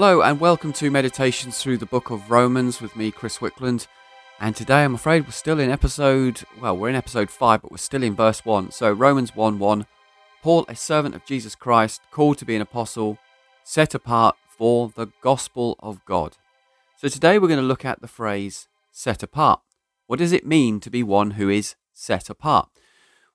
Hello, and welcome to Meditations through the Book of Romans with me, Chris Wickland. And today, I'm afraid we're still in episode, well, we're in episode 5, but we're still in verse 1. So, Romans 1 1. Paul, a servant of Jesus Christ, called to be an apostle, set apart for the gospel of God. So, today we're going to look at the phrase set apart. What does it mean to be one who is set apart?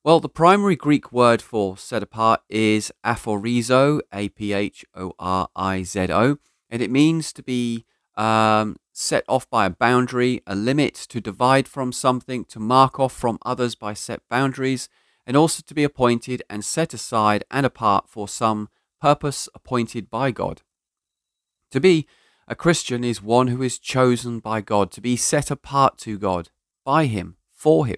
Well, the primary Greek word for set apart is aphorizo, A P H O R I Z O, and it means to be um, set off by a boundary, a limit, to divide from something, to mark off from others by set boundaries, and also to be appointed and set aside and apart for some purpose appointed by God. To be a Christian is one who is chosen by God, to be set apart to God, by Him, for Him.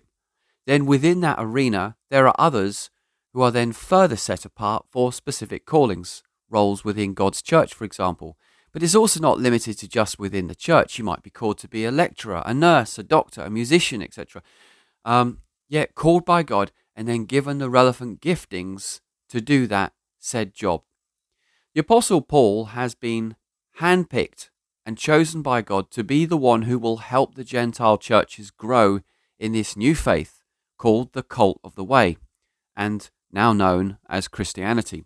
Then within that arena, there are others who are then further set apart for specific callings, roles within God's church, for example, but it's also not limited to just within the church. You might be called to be a lecturer, a nurse, a doctor, a musician, etc. Um, yet called by God and then given the relevant giftings to do that said job. The Apostle Paul has been handpicked and chosen by God to be the one who will help the Gentile churches grow in this new faith called the cult of the way and now known as Christianity.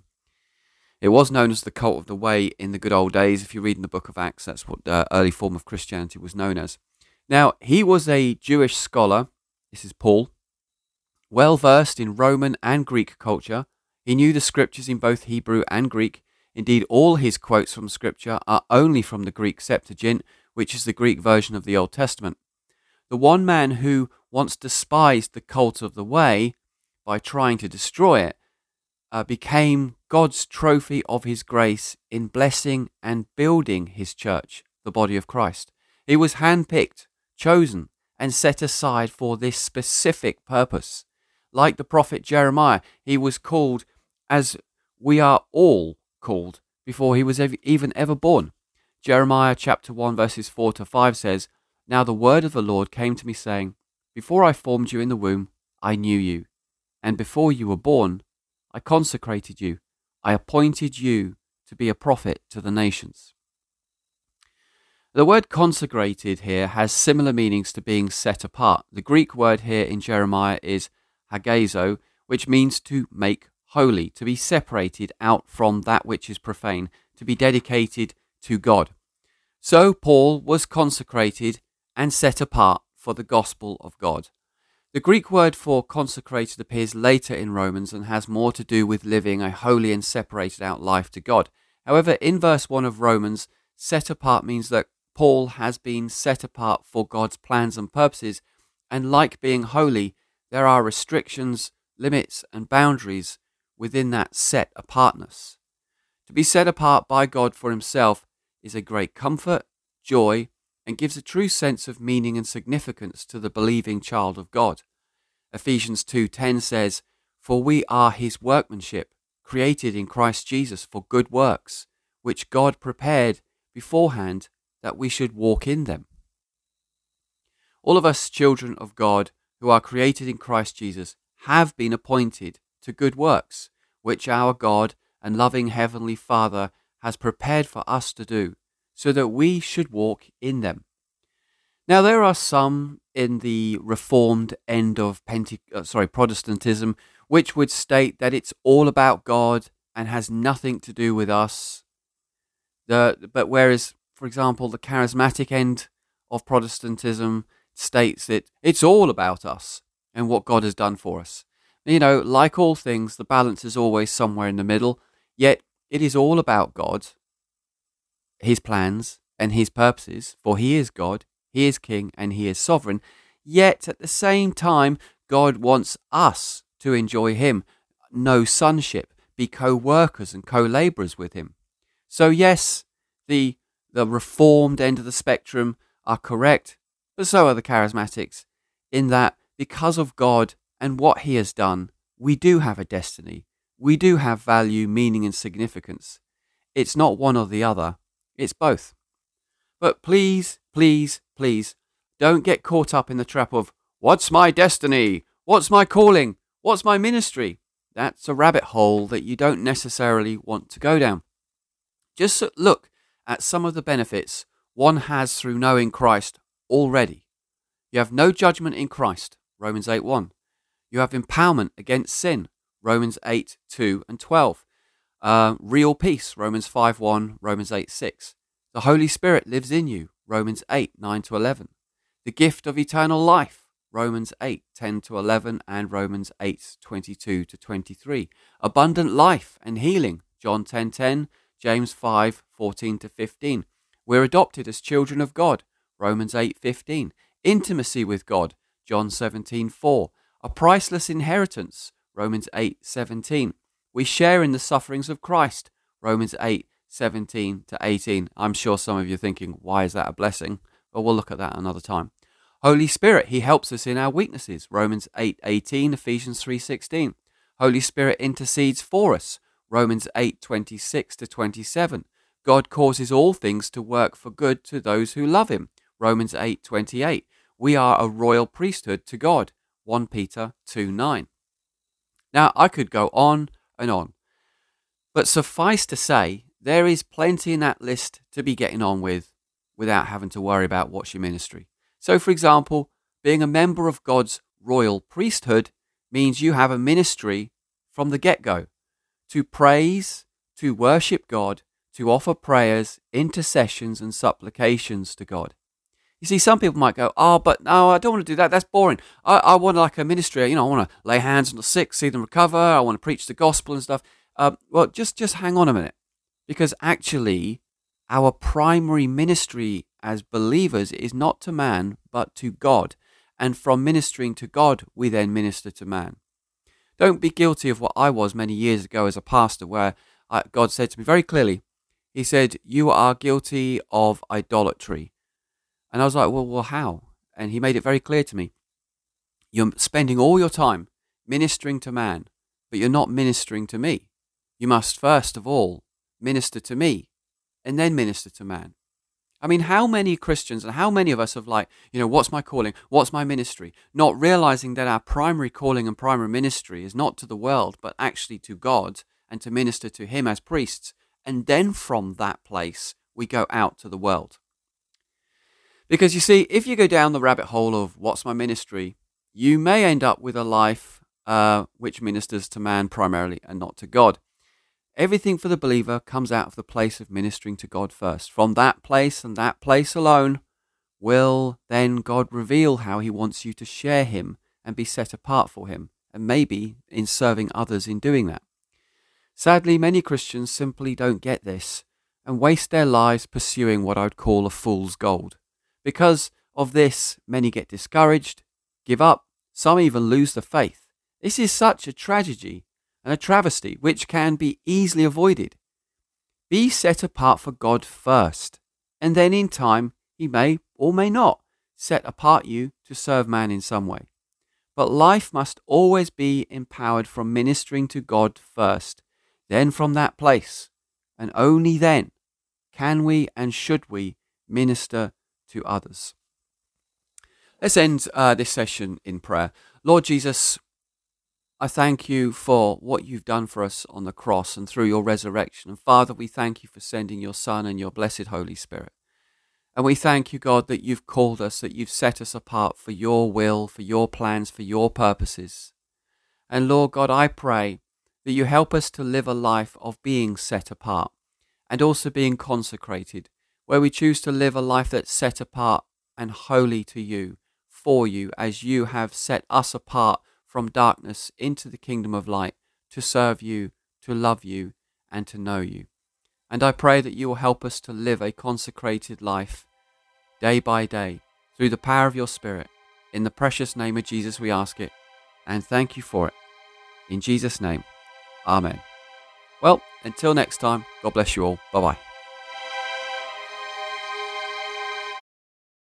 It was known as the cult of the way in the good old days. If you read in the book of Acts, that's what the early form of Christianity was known as. Now, he was a Jewish scholar. This is Paul. Well versed in Roman and Greek culture, he knew the scriptures in both Hebrew and Greek. Indeed, all his quotes from scripture are only from the Greek Septuagint, which is the Greek version of the Old Testament. The one man who once despised the cult of the way by trying to destroy it uh, became God's trophy of his grace in blessing and building his church, the body of Christ. He was handpicked, chosen, and set aside for this specific purpose. Like the prophet Jeremiah, he was called as we are all called before he was ev- even ever born. Jeremiah chapter 1 verses 4 to 5 says, Now the word of the Lord came to me saying, Before I formed you in the womb, I knew you, and before you were born, I consecrated you. I appointed you to be a prophet to the nations. The word consecrated here has similar meanings to being set apart. The Greek word here in Jeremiah is hagizo, which means to make holy, to be separated out from that which is profane, to be dedicated to God. So Paul was consecrated and set apart for the gospel of God. The Greek word for consecrated appears later in Romans and has more to do with living a holy and separated out life to God. However, in verse 1 of Romans, set apart means that Paul has been set apart for God's plans and purposes, and like being holy, there are restrictions, limits, and boundaries within that set apartness. To be set apart by God for Himself is a great comfort, joy, and gives a true sense of meaning and significance to the believing child of God. Ephesians 2:10 says, "For we are his workmanship, created in Christ Jesus for good works, which God prepared beforehand that we should walk in them." All of us children of God who are created in Christ Jesus have been appointed to good works, which our God and loving heavenly Father has prepared for us to do so that we should walk in them. Now, there are some in the Reformed end of Pente- uh, sorry Protestantism which would state that it's all about God and has nothing to do with us. The, but whereas, for example, the charismatic end of Protestantism states that it's all about us and what God has done for us. You know, like all things, the balance is always somewhere in the middle, yet it is all about God his plans and his purposes, for he is God, he is king, and he is sovereign. Yet at the same time, God wants us to enjoy him, know sonship, be co workers and co laborers with him. So, yes, the, the reformed end of the spectrum are correct, but so are the charismatics, in that because of God and what he has done, we do have a destiny. We do have value, meaning, and significance. It's not one or the other, it's both. But please, please, please, don't get caught up in the trap of, what's my destiny? What's my calling? What's my ministry? That's a rabbit hole that you don't necessarily want to go down. Just look at some of the benefits one has through knowing Christ already. You have no judgment in Christ, Romans 8 1. You have empowerment against sin, Romans 8 2 and 12. Uh, real peace, Romans 5 1, Romans 8 6. The Holy Spirit lives in you, Romans 8 9 to 11. The gift of eternal life, Romans 8 10 to 11 and Romans 8 22 to 23. Abundant life and healing, John 10 10, James 5 14 to 15. We're adopted as children of God, Romans 8 15. Intimacy with God, John 17 4. A priceless inheritance, Romans 8 17. We share in the sufferings of Christ, Romans 8 17 to 18. I'm sure some of you are thinking, why is that a blessing? But we'll look at that another time. Holy Spirit, he helps us in our weaknesses. Romans 8:18, Ephesians 3:16. Holy Spirit intercedes for us. Romans 8:26 to 27. God causes all things to work for good to those who love him. Romans 8:28. We are a royal priesthood to God. 1 Peter 2, 9. Now, I could go on and on. But suffice to say, there is plenty in that list to be getting on with without having to worry about what's your ministry. So, for example, being a member of God's royal priesthood means you have a ministry from the get go to praise, to worship God, to offer prayers, intercessions, and supplications to God. You see, some people might go, Oh, but no, I don't want to do that. That's boring. I, I want like a ministry. You know, I want to lay hands on the sick, see them recover. I want to preach the gospel and stuff. Uh, well, just, just hang on a minute. Because actually, our primary ministry as believers is not to man, but to God. And from ministering to God, we then minister to man. Don't be guilty of what I was many years ago as a pastor, where I, God said to me very clearly, He said, You are guilty of idolatry. And I was like, Well, well, how? And He made it very clear to me. You're spending all your time ministering to man, but you're not ministering to me. You must first of all minister to me and then minister to man. I mean, how many Christians and how many of us have, like, you know, what's my calling? What's my ministry? Not realizing that our primary calling and primary ministry is not to the world, but actually to God and to minister to Him as priests. And then from that place, we go out to the world. Because you see, if you go down the rabbit hole of what's my ministry, you may end up with a life uh, which ministers to man primarily and not to God. Everything for the believer comes out of the place of ministering to God first. From that place and that place alone will then God reveal how He wants you to share Him and be set apart for Him, and maybe in serving others in doing that. Sadly, many Christians simply don't get this and waste their lives pursuing what I'd call a fool's gold. Because of this, many get discouraged, give up, some even lose the faith. This is such a tragedy and a travesty which can be easily avoided. Be set apart for God first, and then in time He may or may not set apart you to serve man in some way. But life must always be empowered from ministering to God first, then from that place, and only then can we and should we minister to others. Let's end uh, this session in prayer. Lord Jesus, I thank you for what you've done for us on the cross and through your resurrection. And Father, we thank you for sending your Son and your blessed Holy Spirit. And we thank you, God, that you've called us, that you've set us apart for your will, for your plans, for your purposes. And Lord God, I pray that you help us to live a life of being set apart and also being consecrated, where we choose to live a life that's set apart and holy to you, for you, as you have set us apart from darkness into the kingdom of light to serve you, to love you, and to know you. And I pray that you will help us to live a consecrated life day by day through the power of your Spirit. In the precious name of Jesus, we ask it, and thank you for it. In Jesus' name, Amen. Well, until next time, God bless you all. Bye bye.